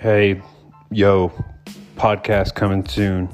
Hey, yo, podcast coming soon.